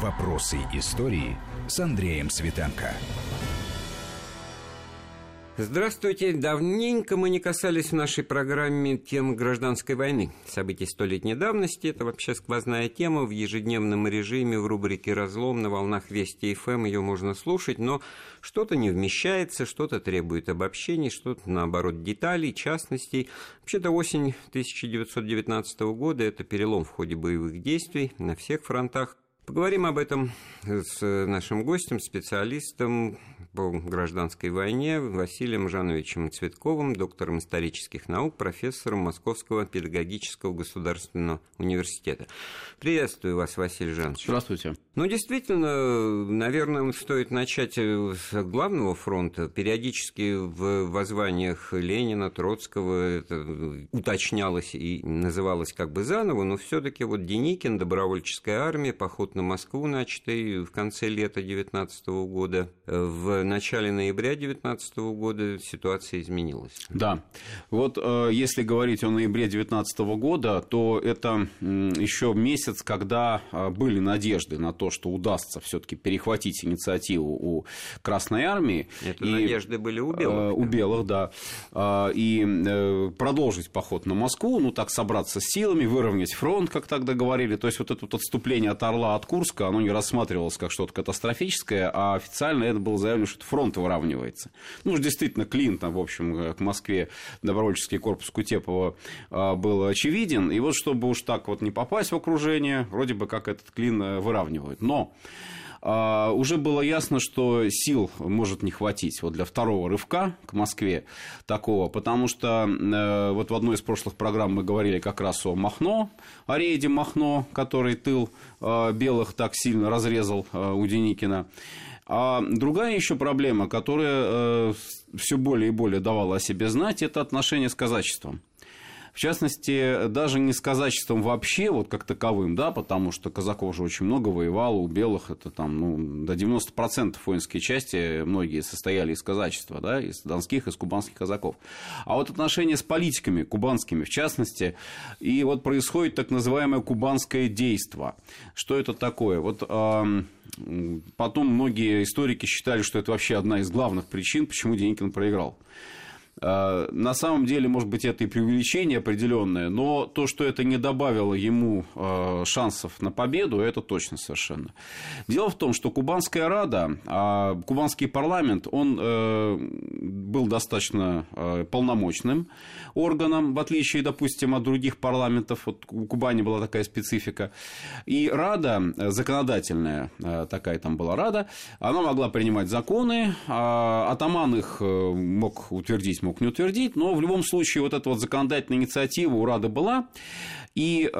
Вопросы истории с Андреем Светенко. Здравствуйте. Давненько мы не касались в нашей программе тем гражданской войны. События столетней давности – это вообще сквозная тема в ежедневном режиме в рубрике «Разлом» на волнах Вести ФМ. Эм». Ее можно слушать, но что-то не вмещается, что-то требует обобщений, что-то, наоборот, деталей, частностей. Вообще-то осень 1919 года – это перелом в ходе боевых действий на всех фронтах. Поговорим об этом с нашим гостем, специалистом по гражданской войне Василием Жановичем Цветковым, доктором исторических наук, профессором Московского педагогического государственного университета. Приветствую вас, Василий Жанович. Здравствуйте. Ну, действительно, наверное, стоит начать с главного фронта. Периодически в воззваниях Ленина, Троцкого это уточнялось и называлось как бы заново, но все таки вот Деникин, добровольческая армия, поход на Москву, начатый в конце лета 19 года, в в начале ноября 2019 года ситуация изменилась. Да. Вот э, если говорить о ноябре 2019 года, то это еще месяц, когда э, были надежды на то, что удастся все-таки перехватить инициативу у Красной Армии. Это и, надежды были у белых. Э, у белых, да. И продолжить поход на Москву, ну так собраться с силами, выровнять фронт, как тогда говорили. То есть вот это вот отступление от Орла, от Курска, оно не рассматривалось как что-то катастрофическое, а официально это было заявлено, что фронт выравнивается. Ну, уж действительно, клин там, в общем, э, к Москве добровольческий корпус Кутепова э, был очевиден. И вот, чтобы уж так вот не попасть в окружение, вроде бы как этот клин э, выравнивают. Но уже было ясно, что сил может не хватить вот для второго рывка к Москве такого, потому что вот в одной из прошлых программ мы говорили как раз о Махно, о рейде Махно, который тыл белых так сильно разрезал у Деникина. А другая еще проблема, которая э, все более и более давала о себе знать, это отношение с казачеством. В частности, даже не с казачеством вообще, вот как таковым, да, потому что казаков же очень много воевало, у белых это там, ну, до 90% воинские части, многие состояли из казачества, да, из донских, из кубанских казаков. А вот отношения с политиками, кубанскими в частности, и вот происходит так называемое кубанское действо. Что это такое? Вот потом многие историки считали, что это вообще одна из главных причин, почему Деникин проиграл. Э, на самом деле, может быть, это и преувеличение определенное, но то, что это не добавило ему э, шансов на победу, это точно совершенно. Дело в том, что Кубанская Рада, а кубанский парламент, он э, был достаточно полномочным органом, в отличие, допустим, от других парламентов. Вот у Кубани была такая специфика. И Рада, законодательная такая там была Рада, она могла принимать законы, а атаман их мог утвердить, мог не утвердить, но в любом случае вот эта вот законодательная инициатива у Рады была, и э,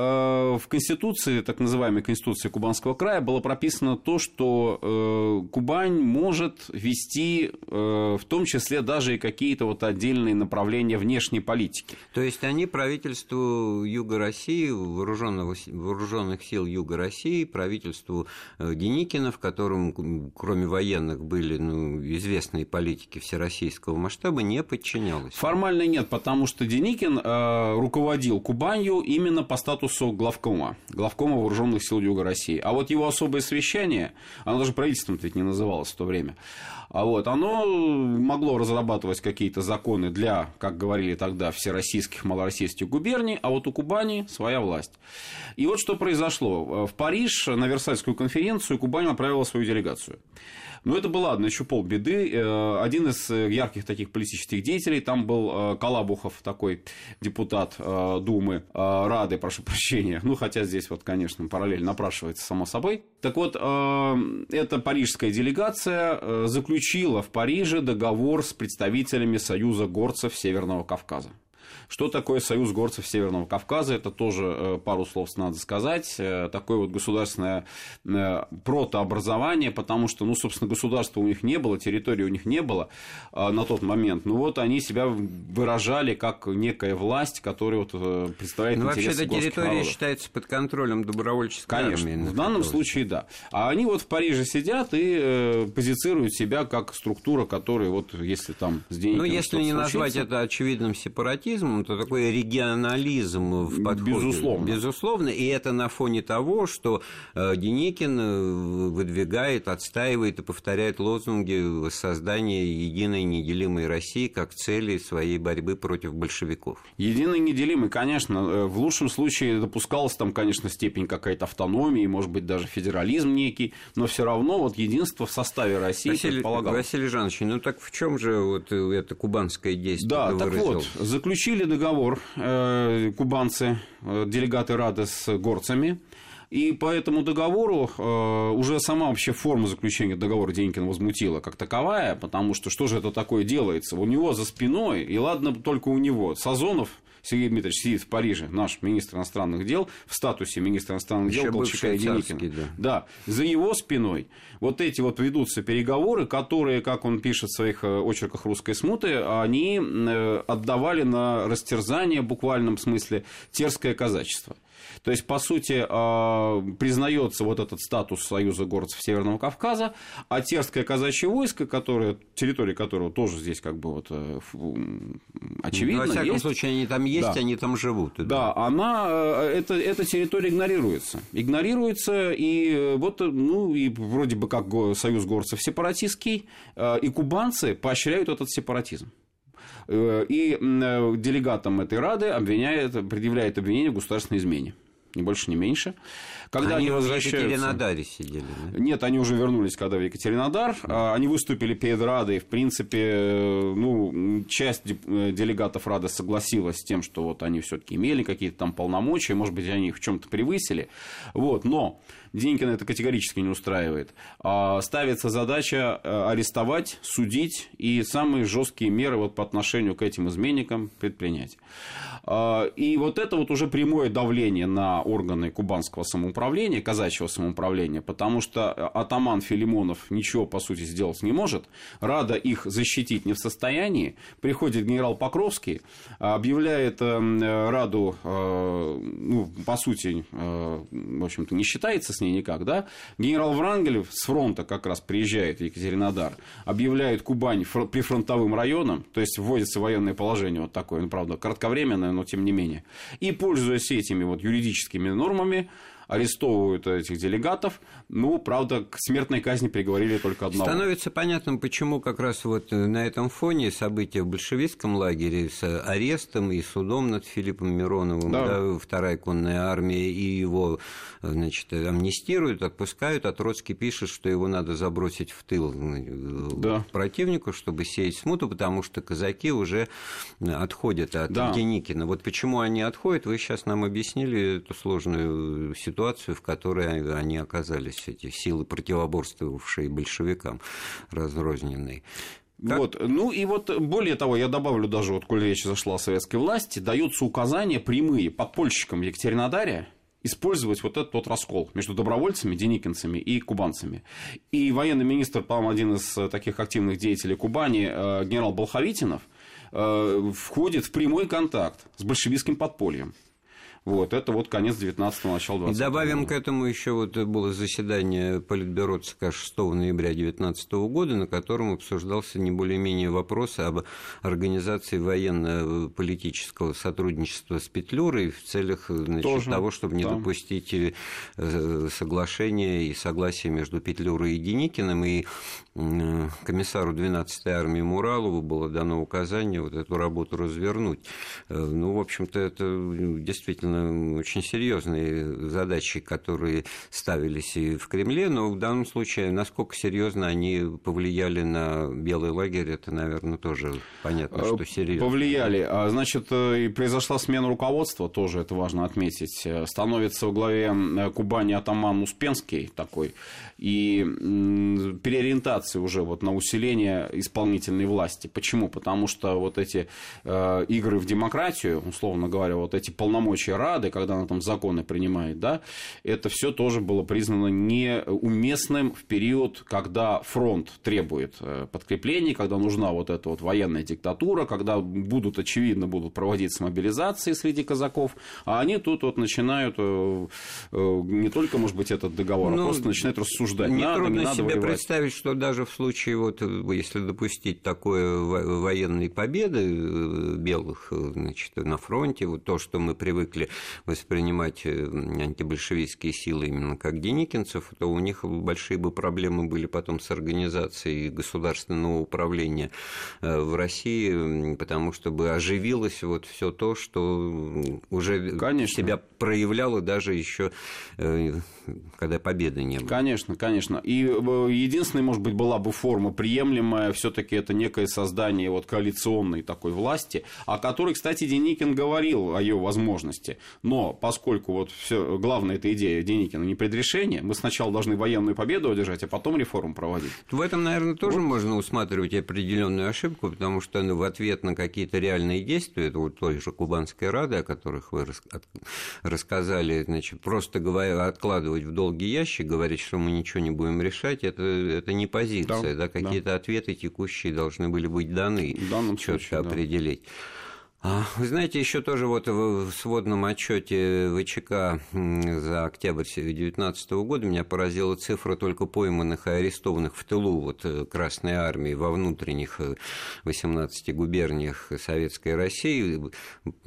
в Конституции, так называемой Конституции Кубанского края, было прописано то, что э, Кубань может вести э, в том числе даже и какие-то вот отдельные направления внешней политики. То есть они правительству Юга России, вооруженных сил Юга России, правительству э, Деникина, в котором кроме военных были ну, известные политики всероссийского масштаба, не подчинялось. Формально нет, потому что Деникин э, руководил Кубанью именно именно по статусу главкома, главкома вооруженных сил Юга России. А вот его особое совещание, оно даже правительством ведь не называлось в то время, а вот, оно могло разрабатывать какие-то законы для, как говорили тогда, всероссийских, малороссийских губерний, а вот у Кубани своя власть. И вот что произошло. В Париж на Версальскую конференцию Кубань отправила свою делегацию. Но это было, ладно, еще полбеды. Э, один из э, ярких таких политических деятелей, там был э, Калабухов, такой депутат Думы, Рады, прошу прощения. Ну, хотя здесь вот, конечно, параллель напрашивается, само собой. Так вот, эта парижская делегация заключила в Париже договор с представителями Союза горцев Северного Кавказа. Что такое Союз горцев Северного Кавказа? Это тоже э, пару слов надо сказать. Э, такое вот государственное э, протообразование, потому что, ну, собственно, государства у них не было, территории у них не было на тот момент. Ну, вот они себя выражали как некая власть, которая вот представляет ну, интересы вообще эта территория народов. считается под контролем добровольческой Конечно, армии. в данном случае, да. А они вот в Париже сидят и позицируют себя как структура, которая вот, если там с деньги... Ну, если не назвать это очевидным сепаратизмом, федерализмом, то такой регионализм в подходе. Безусловно. Безусловно. И это на фоне того, что э, Деникин э, выдвигает, отстаивает и повторяет лозунги создания единой неделимой России как цели своей борьбы против большевиков. Единый неделимый, конечно, э, в лучшем случае допускалась там, конечно, степень какая-то автономии, может быть, даже федерализм некий, но все равно вот единство в составе России Василий, предполагалось. Василий Жанович, ну так в чем же вот это кубанское действие Да, так выразил? вот, заключили договор э, кубанцы, э, делегаты Рады с горцами, и по этому договору э, уже сама вообще форма заключения договора Денькина возмутила как таковая, потому что что же это такое делается? У него за спиной, и ладно только у него, Сазонов Сергей Дмитриевич сидит в Париже, наш министр иностранных дел, в статусе министра иностранных Еще дел Колчака и Деникина. да. Да, за его спиной вот эти вот ведутся переговоры, которые, как он пишет в своих э, очерках русской смуты, они э, отдавали на растерзание в буквальном смысле терское казачество. То есть, по сути, э, признается вот этот статус Союза горцев Северного Кавказа, а терское казачье войско, которое, территория которого тоже здесь как бы вот э, очевидно Ну, во всяком есть. случае, они там есть, Да. они там живут. Да, она, э, это, эта территория игнорируется. Игнорируется, и э, вот, ну, и вроде бы как союз горцев сепаратистский, и кубанцы поощряют этот сепаратизм. И делегатам этой Рады обвиняет, предъявляет обвинение в государственной измене. Ни больше, ни меньше. Когда они они, в возвращаются... Екатеринодаре сидели, да? Нет, они уже вернулись, когда в Екатеринодар. А, Они выступили перед Радой. В принципе, э, ну, часть э, делегатов Рады согласилась с тем, что вот они все-таки имели какие-то там полномочия, может быть, они их в чем-то превысили. Вот, но Денькина это категорически не устраивает. А, Ставится задача э, арестовать, судить и самые жесткие меры вот по отношению к этим изменникам предпринять. А, И вот это вот уже прямое давление на органы кубанского самоуправления, казачьего самоуправления, потому что атаман Филимонов ничего, по сути, сделать не может, Рада их защитить не в состоянии, приходит генерал Покровский, объявляет э, Раду, э, ну, по сути, э, в общем-то, не считается с ней никак, да, генерал Врангелев с фронта как раз приезжает в Екатеринодар, объявляет Кубань фр- прифронтовым районом, то есть вводится военное положение вот такое, ну, правда, кратковременное, но тем не менее. И, пользуясь этими вот юридическими нормами, арестовывают этих делегатов. Ну, правда, к смертной казни приговорили только одного. Становится понятным, почему как раз вот на этом фоне события в большевистском лагере с арестом и судом над Филиппом Мироновым, Да. да, вторая конная армия, и его значит, амнистируют, отпускают, а Троцкий пишет, что его надо забросить в тыл э, Да. противнику, чтобы сеять смуту, потому что казаки уже отходят от Да. Деникина. Вот почему они отходят, вы сейчас нам объяснили эту сложную ситуацию, в которой они оказались, эти силы, противоборствовавшие большевикам, разрозненные. Как- Вот. Ну и вот более того, я добавлю даже, вот, коль речь зашла о советской власти, даются указания прямые подпольщикам в Екатеринодаре использовать вот этот вот раскол между добровольцами, деникинцами и кубанцами. И военный министр, по-моему, один из таких активных деятелей Кубани, э, генерал Болховитинов, э, входит в прямой контакт с большевистским подпольем. Вот, это вот конец 19-го, начало 20 И добавим к этому еще вот было заседание Политбюро ЦК 6 ноября 2019 года, на котором обсуждался не более-менее вопрос об организации военно-политического сотрудничества с Петлюрой в целях значит, Тоже, того, чтобы не да. допустить э, соглашения и согласия между Петлюрой и Деникиным. И комиссару 12-й армии Муралову было дано указание вот эту работу развернуть. Э, Ну, в общем-то, это действительно очень серьезные задачи, которые ставились и в Кремле, но в данном случае, насколько серьезно они повлияли на Белый лагерь, это, наверное, тоже понятно, что серьезно. Повлияли. А, Значит, э, и произошла смена руководства, тоже это важно отметить. Э, Становится во главе э, Кубани атаман Успенский такой. И м, переориентация уже вот на усиление исполнительной власти. Почему? Потому что вот эти э, игры в демократию, условно говоря, вот эти полномочия парады, когда она там законы принимает, да, это все тоже было признано неуместным в период, когда фронт требует э, подкреплений, когда нужна вот эта вот военная диктатура, когда будут, очевидно, будут проводиться мобилизации среди казаков, а они тут вот начинают э, э, не только, может быть, этот договор, а ну, а просто начинают рассуждать. Нетрудно надо, не надо себе воевать. представить, что даже в случае, вот, если допустить такое военной победы белых значит, на фронте, вот то, что мы привыкли воспринимать антибольшевистские силы именно как деникинцев, то у них большие бы проблемы были потом с организацией государственного управления э, в России, потому что бы оживилось вот все то, что уже конечно. себя проявляло даже еще э, когда победы не было. Конечно, конечно. И э, единственная, может быть, была бы форма приемлемая, все-таки это некое создание вот коалиционной такой власти, о которой, кстати, Деникин говорил о ее возможности. Но поскольку вот все, главная эта идея Деникина не предрешение, мы сначала должны военную победу одержать, а потом реформу проводить. В этом, наверное, тоже вот. можно усматривать определенную ошибку, потому что ну, в ответ на какие-то реальные действия, это вот той же Кубанской Рады, о которых вы рассказали, значит, просто говоря, откладывать в долгий ящик, говорить, что мы ничего не будем решать, это, это не позиция, да, да какие-то да. ответы текущие должны были быть даны, четко случае, определить. Да. А, вы знаете, еще тоже вот в сводном отчете ВЧК за октябрь 2019 года меня поразила цифра только пойманных и арестованных в тылу вот, э, Красной Армии во внутренних 18 э, губерниях Советской России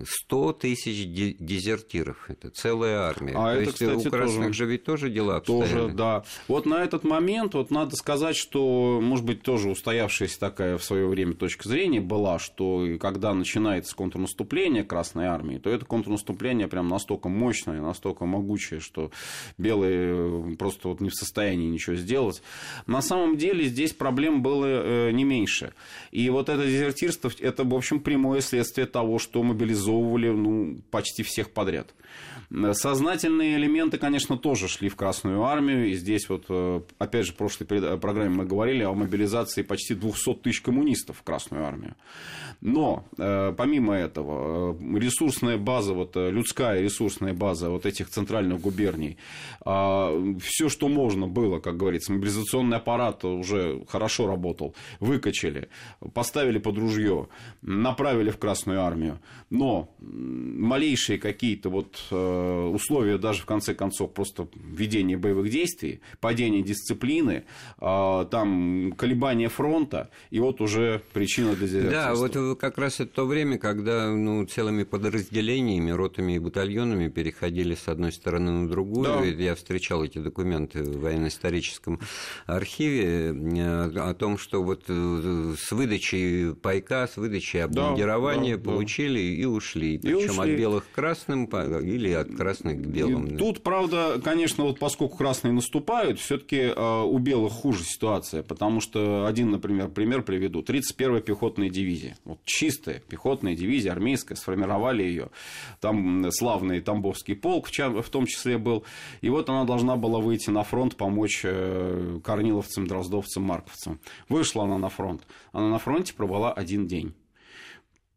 100 тысяч дезертиров. Это целая армия. А То это, есть кстати, у красных тоже, же ведь тоже дела обстояли. Тоже, да. Вот на этот момент вот надо сказать, что, может быть, тоже устоявшаяся такая в свое время точка зрения была, что когда начинается контрнаступление Красной Армии, то это контрнаступление прям настолько мощное, настолько могучее, что белые э, просто вот не в состоянии ничего сделать. На самом деле здесь проблем было э, не меньше. И вот это дезертирство, это, в общем, прямое следствие того, что мобилизовывали ну, почти всех подряд. Сознательные элементы, конечно, тоже шли в Красную Армию. И здесь вот, э, опять же, в прошлой программе мы говорили о мобилизации почти 200 тысяч коммунистов в Красную Армию. Но, помимо этого. Э, ресурсная база, вот, э, людская ресурсная база вот этих центральных губерний, а, все, что можно было, как говорится, мобилизационный аппарат уже хорошо работал, выкачали, поставили под ружье, направили в Красную Армию. Но малейшие какие-то вот э, условия, даже в конце концов, просто ведения боевых действий, падение дисциплины, а, там колебания фронта, и вот уже причина для Да, вот как раз это то время, когда когда ну, целыми подразделениями, ротами и батальонами переходили с одной стороны на другую. Да. Я встречал эти документы в военно-историческом архиве э, о том, что вот э, с выдачей пайка, с выдачей обмундирования да, да, получили да. и ушли. Причем от белых к красным или от красных к белым. И тут, правда, конечно, вот поскольку красные наступают, все-таки э, у белых хуже ситуация, потому что один, например, пример приведу. 31-я пехотная дивизия. Вот чистая пехотная дивизия дивизия армейская, сформировали ее. Там славный Тамбовский полк в том числе был. И вот она должна была выйти на фронт, помочь э, корниловцам, дроздовцам, марковцам. Вышла она на фронт. Она на фронте пробыла один день.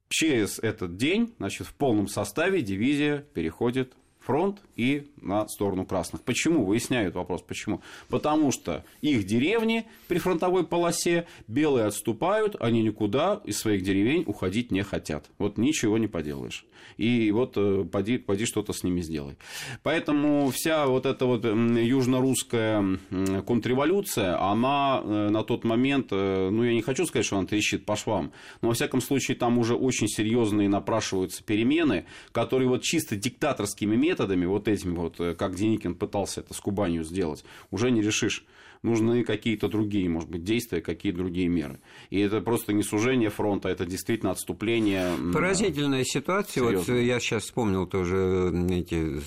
Через этот день, значит, в полном составе дивизия переходит фронт и на сторону красных. Почему? Выясняют вопрос, почему. Потому что их деревни при фронтовой полосе, белые отступают, они никуда из своих деревень уходить не хотят. Вот ничего не поделаешь. И вот э, поди, поди что-то с ними сделай. Поэтому вся вот эта вот южно-русская контрреволюция, она э, на тот момент, э, ну я не хочу сказать, что она трещит по швам, но во всяком случае там уже очень серьезные напрашиваются перемены, которые вот чисто диктаторскими методами методами, вот этими вот, э, как Деникин пытался это с Кубанью сделать, уже не решишь нужны какие-то другие, может быть, действия, какие другие меры. И это просто не сужение фронта, это действительно отступление. Поразительная ситуация. Серьезно. Вот я сейчас вспомнил тоже эти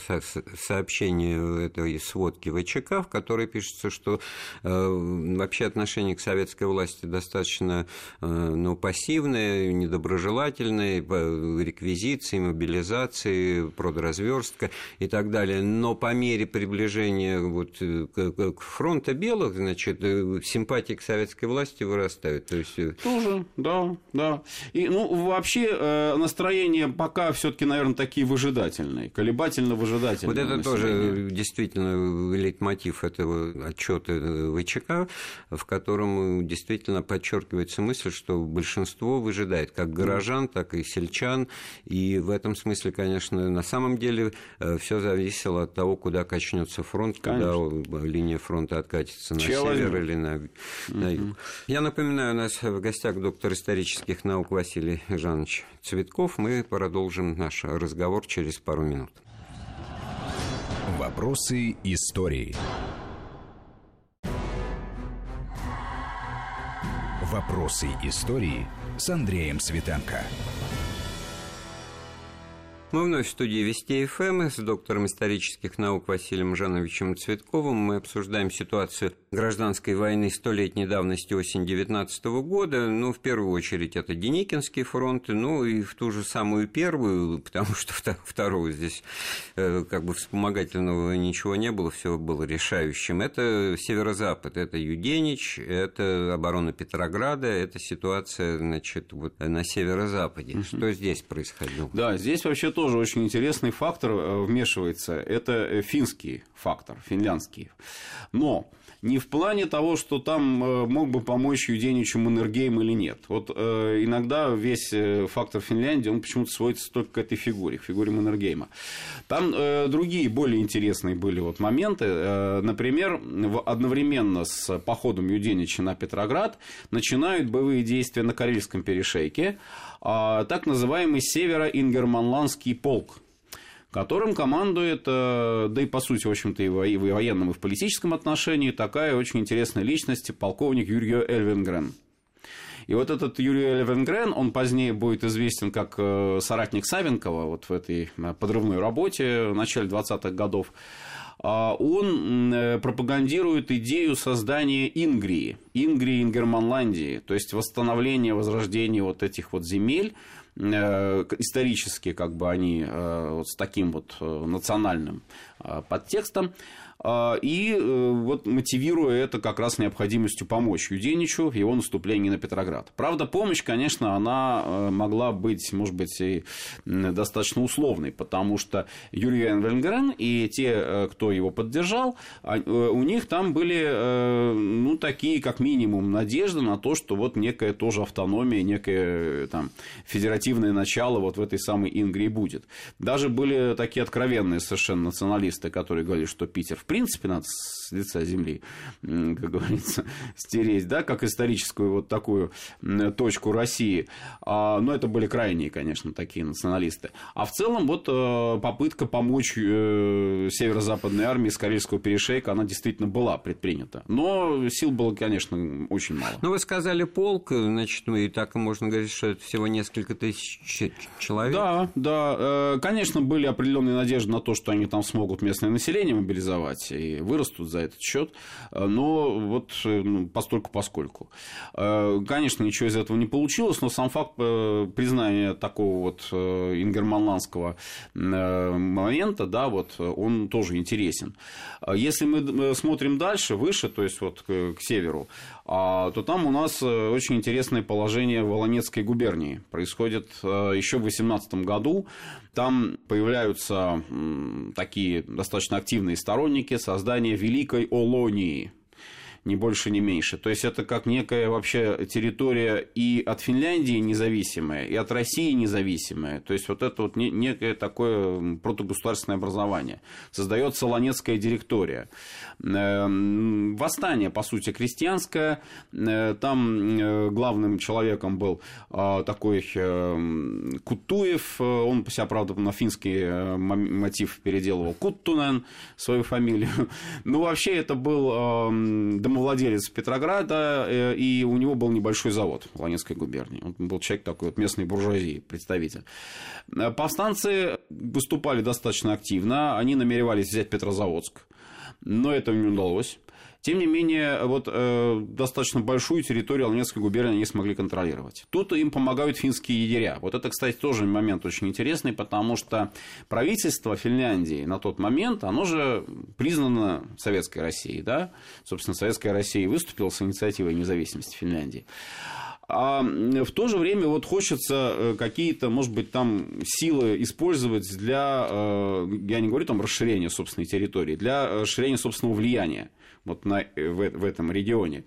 сообщения этой сводки ВЧК, в которой пишется, что э, вообще отношение к советской власти достаточно э, ну, пассивное, недоброжелательное, реквизиции, мобилизации, продразверстка и так далее. Но по мере приближения вот, к, к фронта Белого пределах, значит, симпатии к советской власти вырастают. То есть... Тоже, да, да. И, ну, вообще настроение пока все таки наверное, такие выжидательные, колебательно-выжидательные. Вот это тоже действительно лейтмотив этого отчета ВЧК, в котором действительно подчеркивается мысль, что большинство выжидает, как горожан, так и сельчан. И в этом смысле, конечно, на самом деле э, все зависело от того, куда качнется фронт, конечно. куда линия фронта откатится на Чего север возьму? или на, на юг. Я напоминаю, у нас в гостях доктор исторических наук Василий Жанович Цветков. Мы продолжим наш разговор через пару минут. Вопросы истории. Вопросы истории с Андреем Светенко. Мы вновь в студии Вести ФМ с доктором исторических наук Василием Жановичем Цветковым. Мы обсуждаем ситуацию гражданской войны столетней давности осень 19 года. Ну, в первую очередь, это Деникинский фронт, ну и в ту же самую первую, потому что второго здесь э, как бы вспомогательного ничего не было, все было решающим. Это северо-запад, это Юденич, это оборона Петрограда, это ситуация, значит, вот на северо-западе. Угу. Что здесь происходило? Да, здесь вообще тоже очень интересный фактор э, вмешивается. Это э, финский фактор, финляндский. Но не в плане того, что там э, мог бы помочь Юденичу Маннергейм или нет. Вот э, иногда весь фактор Финляндии, он почему-то сводится только к этой фигуре, к фигуре Маннергейма. Там э, другие, более интересные были вот моменты. Э, например, одновременно с походом Юденича на Петроград начинают боевые действия на Карельском перешейке, так называемый Северо-Ингерманландский полк которым командует, э, да и по сути, в общем-то, и в военном, и в политическом отношении, такая очень интересная личность, полковник Юрий Эльвенгрен. И вот этот Юрий Эльвенгрен, он позднее будет известен как э, соратник Савенкова вот в этой э, подрывной работе в начале 20-х годов. А он пропагандирует идею создания Ингрии, Ингрии, Ингерманландии, то есть восстановления, возрождения вот этих вот земель, Э, исторически как бы они э, вот с таким вот э, национальным подтекстом, и э, вот мотивируя это как раз необходимостью помочь Юденичу в его наступлении на Петроград. Правда, помощь, конечно, она э, могла быть, может быть, и достаточно условной, потому что Юрий Энвенгрен и те, э, кто его поддержал, а, у них там были, ну, такие, как минимум, надежды на то, что вот некая тоже автономия, некое там федеративное начало вот в этой самой Ингрии будет. Даже были такие откровенные совершенно националисты, которые говорили, что Питер в принципе надо с лица земли, как говорится, стереть, да, как историческую вот такую точку России. А, но это были крайние, конечно, такие националисты. А в целом вот э, попытка помочь э, северо-западной армии с Карельского перешейка, она действительно была предпринята. Но сил было, конечно, очень мало. Ну, вы сказали полк, значит, ну и так можно говорить, что это всего несколько тысяч человек. Да, да. Э, конечно, были определенные надежды на то, что они там смогут местное население мобилизовать и вырастут за этот счет, э, но вот э, ну, постольку поскольку. Конечно, ничего из этого не получилось, но сам факт признания такого вот ингерманландского момента, да, вот, он тоже интересен. Если мы смотрим дальше, выше, то есть вот к северу, а, то там у нас очень интересное положение в Волонецкой губернии. Происходит еще в 18 году. Там появляются такие достаточно активные сторонники создания Великой Олонии ни больше, ни меньше. То есть это как некая вообще территория и от Финляндии независимая, и от России независимая. То есть вот это вот некое такое протогосударственное образование. Создается Солонецкая директория. Эм, восстание, по сути, крестьянское. Э, там э, главным человеком был э, такой Кутуев. Он себя, правда, на финский мотив переделывал Куттунен, свою фамилию. Ну, вообще, это был домовладелец Петрограда, э, и у него был небольшой завод в Ланецкой губернии. Он был человек такой вот местной буржуазии, представитель. Э, повстанцы выступали достаточно активно, они намеревались взять Петрозаводск, но это не удалось. Тем не менее, вот э, достаточно большую территорию Алнецкой губернии они смогли контролировать. Тут им помогают финские егеря. Вот это, кстати, тоже момент очень интересный, потому что правительство Финляндии на тот момент, оно же признано Советской Россией, да? Собственно, Советская Россия выступила с инициативой независимости Финляндии. А в то же время вот хочется э, какие-то, может быть, там силы использовать для, э, я не говорю там расширения собственной территории, для расширения собственного влияния вот на, в, в этом регионе.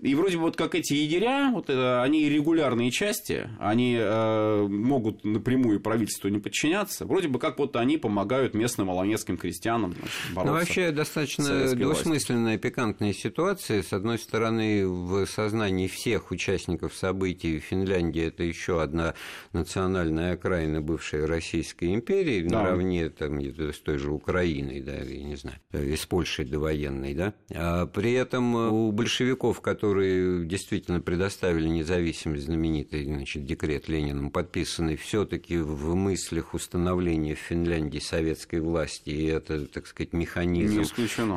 И вроде бы вот как эти егеря, вот это, они регулярные части, они э, могут напрямую правительству не подчиняться, вроде бы как вот они помогают местным аланецким крестьянам значит, бороться. Ну, вообще достаточно двусмысленная, пикантная ситуация. С одной стороны, в сознании всех участников событий Финляндия это еще одна национальная окраина бывшей Российской империи, да. наравне там, с той же Украиной, да, я не знаю, и с Польшей довоенной, да. А при этом у большевиков, которые действительно предоставили независимость, знаменитый значит, декрет Лениным, подписанный все-таки в мыслях установления в Финляндии советской власти, и это, так сказать, механизм,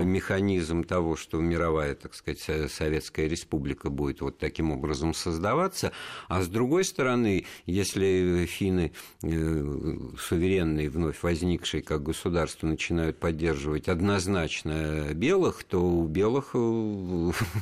механизм того, что мировая, так сказать, Советская Республика будет вот таким образом создаваться. А с другой стороны, если финны э, суверенные, вновь возникшие как государство, начинают поддерживать однозначно белых, то у белых э,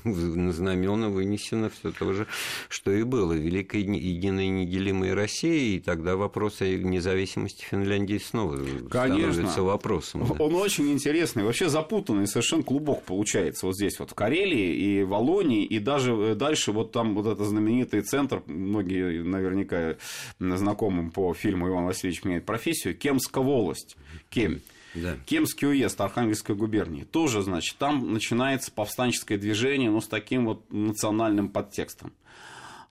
на знамена вынесено все то же, что и было. Великая единая неделимая Россия, и тогда вопрос о независимости Финляндии снова Конечно. становится вопросом. Да. Он очень интересный, вообще запутанный совершенно клубок получается вот здесь вот в Карелии и Волонии, и даже э, дальше вот там вот этот знаменитый центр, многие наверняка знакомым по фильму Иван Васильевич меняет профессию, Кемская волость. Кем. Да. Кемский уезд Архангельской губернии. Тоже, значит, там начинается повстанческое движение, но с таким вот национальным подтекстом.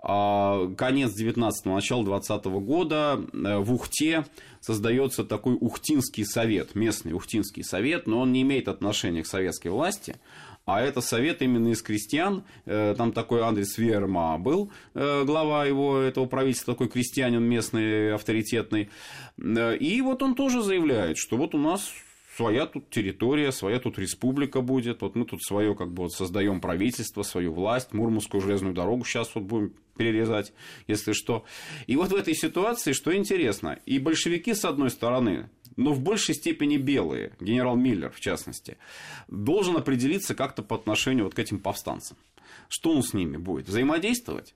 А, конец 19-го, начало 20 -го года э, в Ухте создается такой Ухтинский совет, местный Ухтинский совет, но он не имеет отношения к советской власти, а это совет именно из крестьян. Э, там такой Андрес Верма был, э, глава его, этого правительства, такой крестьянин местный, авторитетный. И вот он тоже заявляет, что вот у нас своя тут территория, своя тут республика будет, вот мы тут свое как бы вот создаем правительство, свою власть, Мурманскую железную дорогу сейчас вот будем перерезать, если что. И вот в этой ситуации, что интересно, и большевики, с одной стороны, но в большей степени белые, генерал Миллер в частности, должен определиться как-то по отношению вот к этим повстанцам. Что он с ними будет? Взаимодействовать?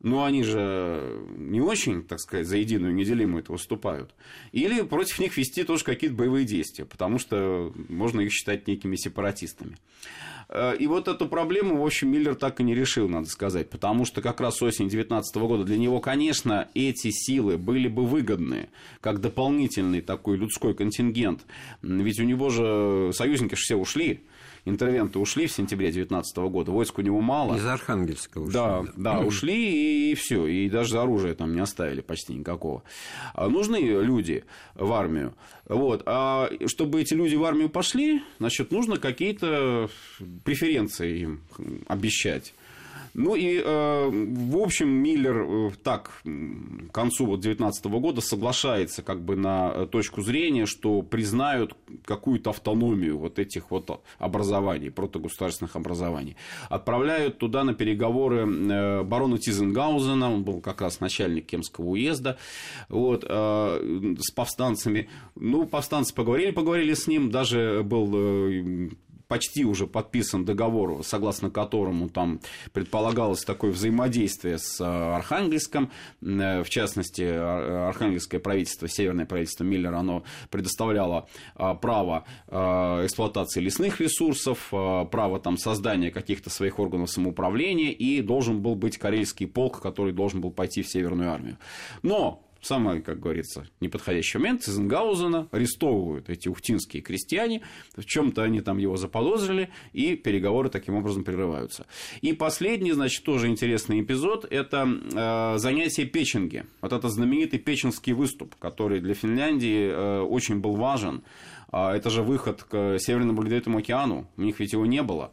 Но они же не очень, так сказать, за единую неделимую это выступают. Или против них вести тоже какие-то боевые действия, потому что можно их считать некими сепаратистами. Э, и вот эту проблему, в общем, Миллер так и не решил, надо сказать, потому что как раз осень 2019 года для него, конечно, эти силы были бы выгодны, как дополнительный такой людской контингент. Ведь у него же союзники все ушли, интервенты ушли в сентябре 2019 года, войск у него мало. Из Архангельска ушли. Да, да, да ушли и, и все, и даже оружия там не оставили почти никакого. А нужны люди в армию. Вот. А чтобы эти люди в армию пошли, значит, нужно какие-то преференции им обещать. Ну и, э, в общем, Миллер э, так к концу вот 2019 года соглашается как бы на точку зрения, что признают какую-то автономию вот этих вот образований, протогосударственных образований. Отправляют туда на переговоры э, барона Тизенгаузена, он был как раз начальник Кемского уезда, вот, с повстанцами. Ну, повстанцы поговорили, поговорили с ним, даже был почти уже подписан договор, согласно которому там предполагалось такое взаимодействие с э, Архангельском. Э, в частности, архангельское правительство, северное правительство Миллера, оно предоставляло э, право эксплуатации лесных ресурсов, право там, создания каких-то своих органов самоуправления, и должен был быть карельский полк, который должен был пойти в Северную армию. Но самый, как говорится, неподходящий момент Цизенгаузена арестовывают эти ухтинские крестьяне, в чем-то они там его заподозрили, и переговоры таким образом прерываются. И последний, значит, тоже интересный эпизод, это э, занятие печенги. Вот этот знаменитый печенский выступ, который для Финляндии э, очень был важен. Э, это же выход к Северному Ледовитому океану, у них ведь его не было.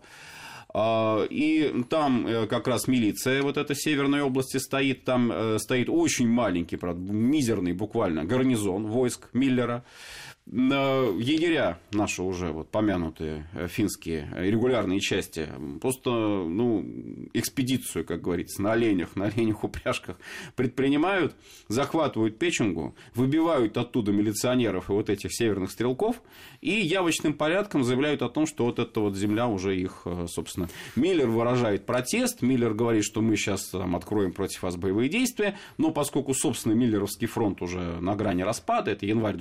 А, и там э, как раз милиция вот этой северной области стоит, там э, стоит очень маленький, правда, мизерный буквально гарнизон войск Миллера. Егеря наши уже вот помянутые э, финские регулярные части просто ну, экспедицию, как говорится, на оленях, на оленях упряжках предпринимают, захватывают Печенгу, выбивают оттуда милиционеров и вот этих северных стрелков и явочным порядком заявляют о том, что вот эта вот земля уже их, э, собственно. Миллер выражает протест, Миллер говорит, что мы сейчас там, откроем против вас боевые действия, но поскольку, собственно, Миллеровский фронт уже на грани распада, это январь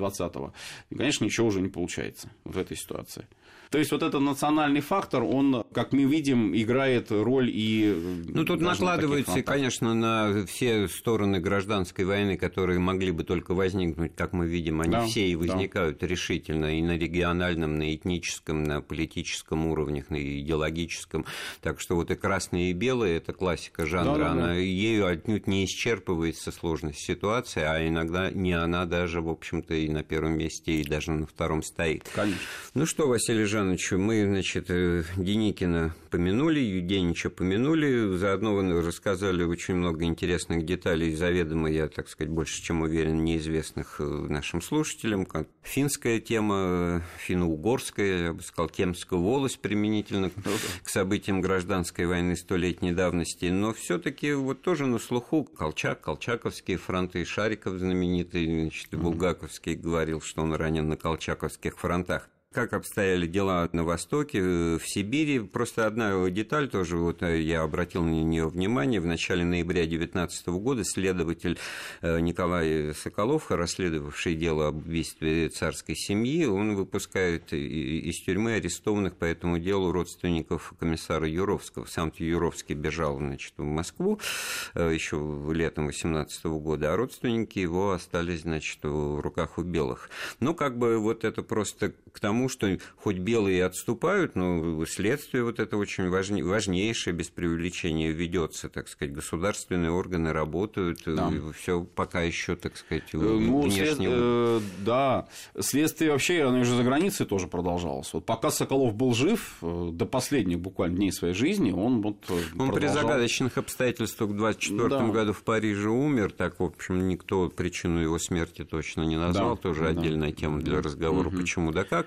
20-го, конечно, ничего уже не получается в этой ситуации. То есть вот этот национальный фактор, он, как мы видим, играет роль и... Ну, тут накладывается, конечно, на все стороны гражданской войны, которые могли бы только возникнуть, как мы видим, они да, все и возникают да. решительно и на региональном, на этническом, на политическом уровнях, на идеологическом. Так что вот и красные и белые – это классика жанра, да, да, она да. ею отнюдь не исчерпывается сложность ситуации, а иногда не она даже, в общем-то, и на первом месте, и даже на втором стоит. Конечно. Ну что, Василий Жан, Ивановичу мы, значит, э, Деникина помянули, Юденича помянули, заодно вы рассказали очень много интересных деталей, заведомо, я, так сказать, больше чем уверен, неизвестных э, нашим слушателям, как финская тема, финно-угорская, я бы сказал, Темская волость применительно ну к событиям гражданской войны столетней давности, но все таки вот тоже на слуху Колчак, Колчаковские фронты, Шариков знаменитый, значит, Булгаковский говорил, что он ранен на Колчаковских фронтах как обстояли дела на Востоке, э, в Сибири. Просто одна деталь тоже, вот э, я обратил на нее внимание. В начале ноября 2019 года следователь э, Николай Соколов, расследовавший дело об убийстве царской семьи, он выпускает из тюрьмы арестованных по этому делу родственников комиссара Юровского. Сам-то Юровский бежал значит, в Москву еще летом 2018 года, а родственники его остались значит, в руках у белых. Ну, как бы вот это просто к тому, тому, что хоть белые отступают, но следствие вот это очень важне, важнейшее, без преувеличения ведется, так сказать, государственные органы работают, да. все пока еще, так сказать, э, ну, внешне... След... Э, да, следствие вообще, оно уже за границей тоже продолжалось. Вот пока Соколов был жив, э, до последних буквально дней своей жизни, он вот Он продолжал... при загадочных обстоятельствах в 24 да. году в Париже умер, так, в общем, никто причину его смерти точно не назвал, да. тоже да. отдельная тема для разговора, угу. почему да как.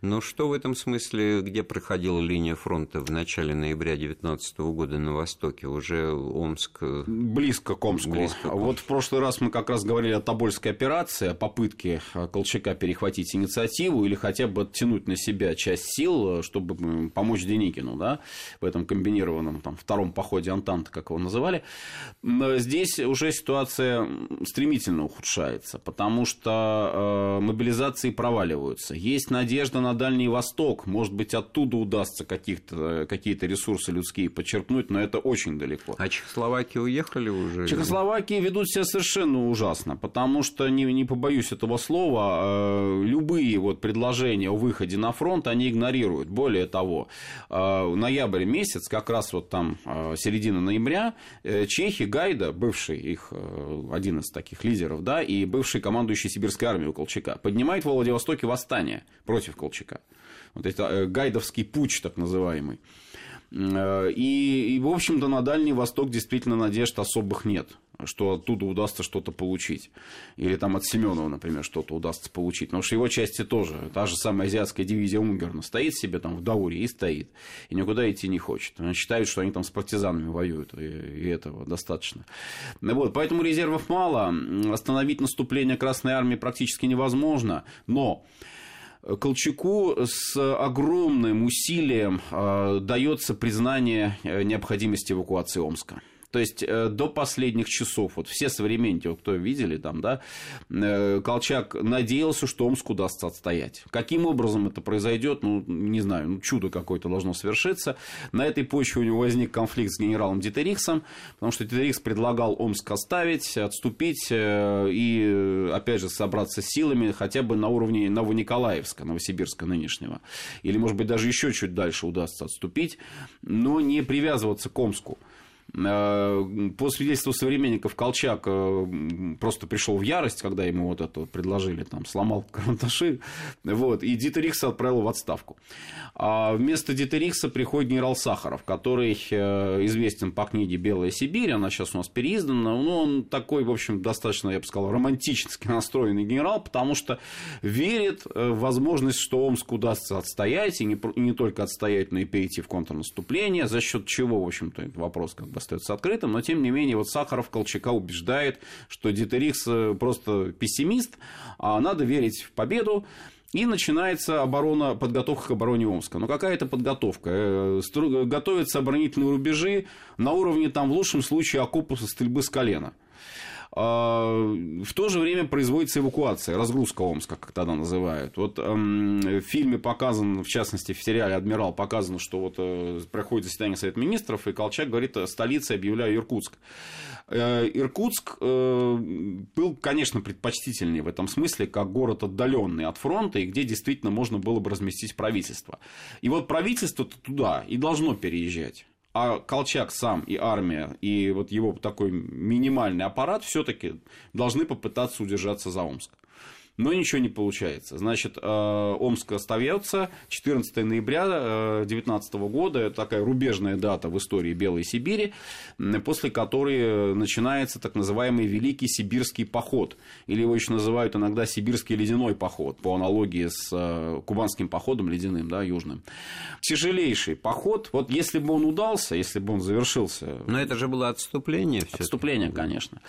Но что в этом смысле, где проходила линия фронта в начале ноября 2019 года на Востоке? Уже Омск... Э, близко к Омску. Близко к Омску. Вот в прошлый раз мы как раз говорили о Тобольской операции, о попытке э, Колчака перехватить инициативу или хотя бы оттянуть на себя часть сил, э, чтобы помочь Деникину да, в этом комбинированном там, втором походе Антанта, как его называли. Здесь уже ситуация стремительно ухудшается, потому что мобилизации проваливаются. Есть надежда надежда на Дальний Восток. Может быть, оттуда удастся каких-то, какие-то ресурсы людские подчеркнуть, но это очень далеко. А Чехословакии уехали уже? Чехословакии ведут себя совершенно ужасно, потому что, не, не побоюсь этого слова, э, любые вот предложения о выходе на фронт они игнорируют. Более того, э, ноябрь месяц, как раз вот там э, середина ноября, чехи Гайда, бывший их один из таких лидеров, да, и бывший командующий сибирской армией Колчака, поднимает в Владивостоке восстание против Колчака. Вот это э, гайдовский путь, так называемый. Э, и, и, в общем-то, на Дальний Восток действительно надежд особых нет, что оттуда удастся что-то получить. Или там от Семенова, например, что-то удастся получить. Потому что его части тоже. Та же самая азиатская дивизия Унгерна стоит себе там в Дауре и стоит. И никуда идти не хочет. Они считают, что они там с партизанами воюют. И этого достаточно. Вот, поэтому резервов мало. Остановить наступление Красной Армии практически невозможно. Но Колчаку с огромным усилием э, дается признание э, необходимости эвакуации Омска. То есть э, до последних часов, вот все современники, вот кто видели там, да, э, Колчак надеялся, что Омск удастся отстоять. Каким образом это произойдет, ну, не знаю, ну, чудо какое-то должно свершиться. На этой почве у него возник конфликт с генералом Дитерихсом, потому что Дитерихс предлагал Омск оставить, отступить э, и, опять же, собраться силами хотя бы на уровне Новониколаевска, Новосибирска нынешнего. Или, может быть, даже еще чуть дальше удастся отступить, но не привязываться к Омску. Э, по свидетельству современников, Колчак э, просто пришел в ярость, когда ему вот это предложили, там, сломал карандаши, вот, и Дитерихса отправил в отставку. А вместо Дитерихса приходит генерал Сахаров, который э, известен по книге «Белая Сибирь», она сейчас у нас переиздана, но он такой, в общем, достаточно, я бы сказал, романтически настроенный генерал, потому что верит в возможность, что Омск удастся отстоять, и не, не только отстоять, но и перейти в контрнаступление, за счет чего, в общем-то, вопрос как бы остается открытым, но тем не менее вот Сахаров Колчака убеждает, что Дитерикс э, просто пессимист, а надо верить в победу, и начинается оборона, подготовка к обороне Омска. Но какая это подготовка? Э, готовятся оборонительные рубежи на уровне, там, в лучшем случае, окопа со стрельбы с колена. А, в то же время производится эвакуация, разгрузка Омска, как тогда называют. Вот эм, в фильме показано, в частности, в сериале «Адмирал» показано, что вот э, проходит заседание Совета Министров, и Колчак говорит, столицей объявляю Иркутск. Э, Иркутск э, был, конечно, предпочтительнее в этом смысле, как город отдаленный от фронта, и где действительно можно было бы разместить правительство. И вот правительство туда и должно переезжать а Колчак сам и армия, и вот его такой минимальный аппарат все-таки должны попытаться удержаться за Омск но ничего не получается. Значит, э, Омск остается 14 ноября 2019 э, года, это такая рубежная дата в истории Белой Сибири, после которой начинается так называемый Великий Сибирский поход, или его еще называют иногда Сибирский ледяной поход, по аналогии с э, кубанским походом ледяным, да, южным. Тяжелейший поход, вот если бы он удался, если бы он завершился... Но это же было отступление. Отступление, конечно.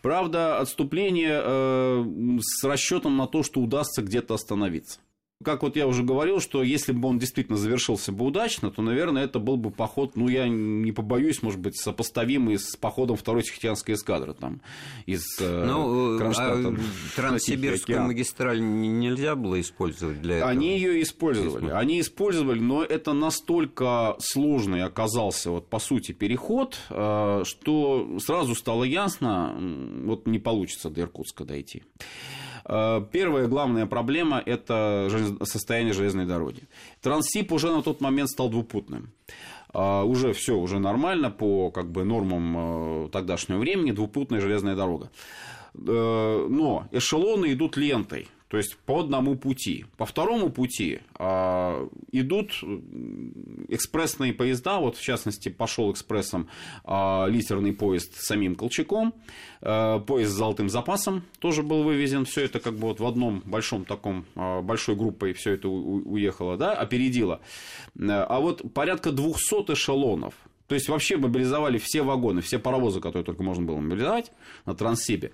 Правда, отступление э, с расчетом на то, что удастся где-то остановиться. Как вот я уже говорил, что если бы он действительно завершился бы удачно, то, наверное, это был бы поход, ну, я не побоюсь, может быть, сопоставимый с походом второй Тихоокеанской эскадры там, из э, ну, Кронштадта. А Транссибирскую магистраль нельзя было использовать для этого? Они ее использовали. Они использовали, но это настолько сложный оказался, вот, по сути, переход, э, что сразу стало ясно, вот не получится до Иркутска дойти. Э, первая главная проблема – это состояние железной дороги. Транссиб уже на тот момент стал двупутным э, уже все, уже нормально по как бы, нормам э, тогдашнего времени, двупутная железная дорога. Но эшелоны идут лентой. То есть по одному пути. По второму пути а, идут экспрессные поезда, вот в частности пошел экспрессом а, литерный поезд с самим Колчаком, а, поезд с золотым запасом тоже был вывезен, все это как бы вот в одном большом таком, а, большой группой все это у, уехало, да, опередило. А вот порядка 200 эшелонов, то есть вообще мобилизовали все вагоны, все паровозы, которые только можно было мобилизовать на Транссибе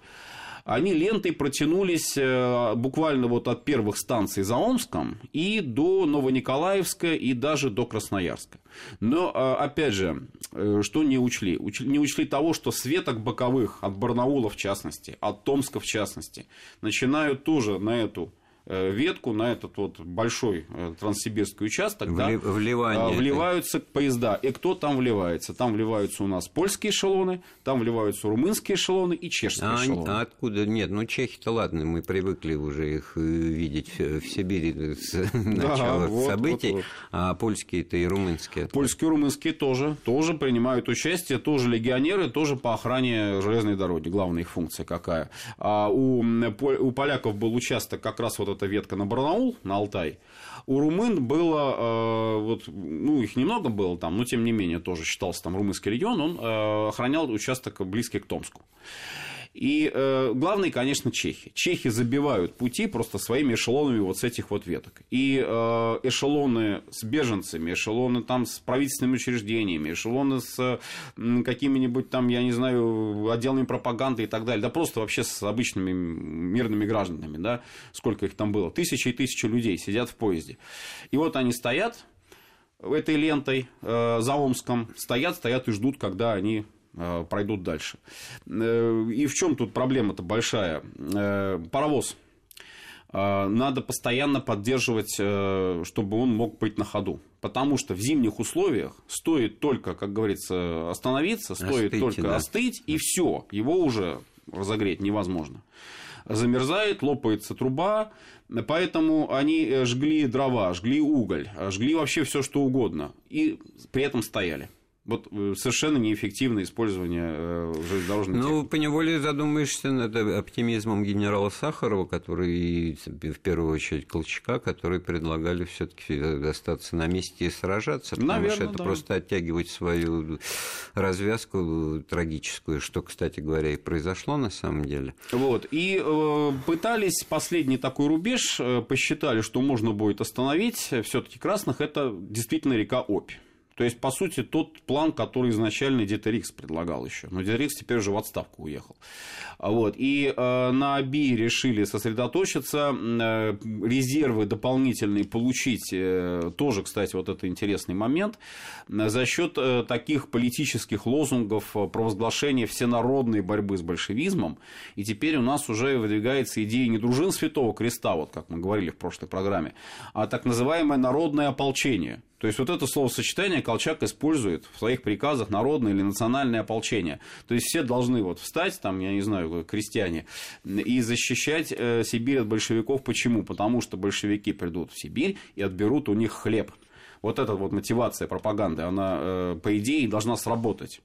они лентой протянулись э, буквально вот от первых станций за Омском и до Новониколаевска и даже до Красноярска. Но, э, опять же, э, что не учли? Не учли того, что светок боковых от Барнаула в частности, от Томска в частности, начинают тоже на эту ветку на этот вот большой э, транссибирский участок, Вли... да, вливание вливаются поезда. И кто там вливается? Там вливаются у нас польские эшелоны, там вливаются румынские эшелоны и чешские а, эшелоны. А откуда? Нет, ну чехи-то ладно, мы привыкли уже их э, видеть в Сибири с начала вот, событий, вот, вот. а польские-то и румынские. Польские и румынские тоже, тоже принимают участие, тоже легионеры, тоже по охране железной дороги. Главная их функция какая. А у, у поляков был участок как раз вот эта ветка на Барнаул, на Алтай. У румын было, э, вот, ну, их немного было там, но тем не менее тоже считался там румынский регион, он э, охранял участок близкий к Томску. И э, главное, конечно, чехи. Чехи забивают пути просто своими эшелонами вот с этих вот веток. И э, эшелоны с беженцами, эшелоны там с правительственными учреждениями, эшелоны с э, какими-нибудь там, я не знаю, отделами пропаганды и так далее. Да просто вообще с обычными мирными гражданами, да, сколько их там было. Тысячи и тысячи людей сидят в поезде. И вот они стоят, этой лентой э, за Омском стоят, стоят и ждут, когда они пройдут дальше. Э, и в чем тут проблема-то большая? Э, паровоз. Надо постоянно поддерживать, чтобы он мог быть на ходу. Потому что в зимних условиях стоит только, как говорится, остановиться, стоит остыть, только да. остыть, и все, его уже разогреть невозможно. Замерзает, лопается труба, поэтому они жгли дрова, жгли уголь, жгли вообще все что угодно, и при этом стояли. Вот э, совершенно неэффективное использование э, железнодорожной Ну, техники. поневоле задумаешься над оптимизмом генерала Сахарова, который, в первую очередь, Колчака, которые предлагали все таки остаться на месте и сражаться, потому Наверное, что это да. просто оттягивать свою развязку трагическую, что, кстати говоря, и произошло на самом деле. Вот. И э, пытались последний такой рубеж, э, посчитали, что можно будет остановить. Все-таки красных это действительно река Обь. То есть, по сути, тот план, который изначально Дитерикс предлагал еще. Но Дитерикс теперь уже в отставку уехал. Вот. И э, на Оби решили сосредоточиться, э, резервы дополнительные получить. Э, тоже, кстати, вот это интересный момент. э, За счет э, таких политических лозунгов э, провозглашения всенародной борьбы с большевизмом. И теперь у нас уже выдвигается идея не дружин Святого Креста, вот как мы говорили в прошлой программе, а так называемое народное ополчение. То есть вот это словосочетание Колчак использует в своих приказах народное или национальное ополчение. То есть все должны вот встать, там, я не знаю, крестьяне, и защищать э, Сибирь от большевиков. Почему? Потому что большевики придут в Сибирь и отберут у них хлеб. Вот эта вот мотивация пропаганды, она, э, по идее, должна сработать.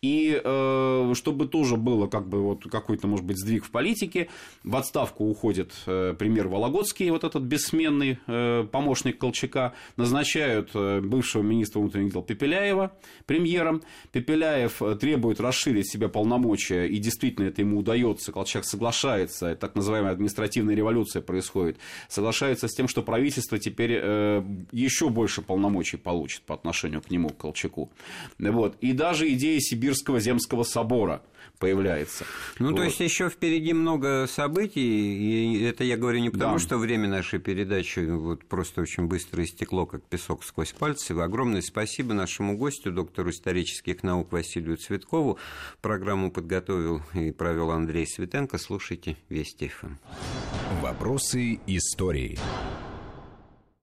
И э, чтобы тоже было как бы вот какой-то, может быть, сдвиг в политике, в отставку уходит э, премьер Вологодский, вот этот бессменный э, помощник Колчака, назначают э, бывшего министра внутренних дел Пепеляева премьером. Пепеляев э, требует расширить себе полномочия, и действительно это ему удается. Колчак соглашается, так называемая административная революция происходит, соглашается с тем, что правительство теперь э, еще больше полномочий получит по отношению к нему, к Колчаку. Вот. И даже идея Сибирского земского собора появляется. Ну, Вот. то есть еще впереди много событий, и это я говорю не потому, Да. что время нашей передачи вот просто очень быстро истекло, как песок сквозь пальцы. Огромное спасибо нашему гостю, доктору исторических наук Василию Цветкову. Программу подготовил и провел Андрей Светенко. Слушайте Вести ФМ. Вопросы истории.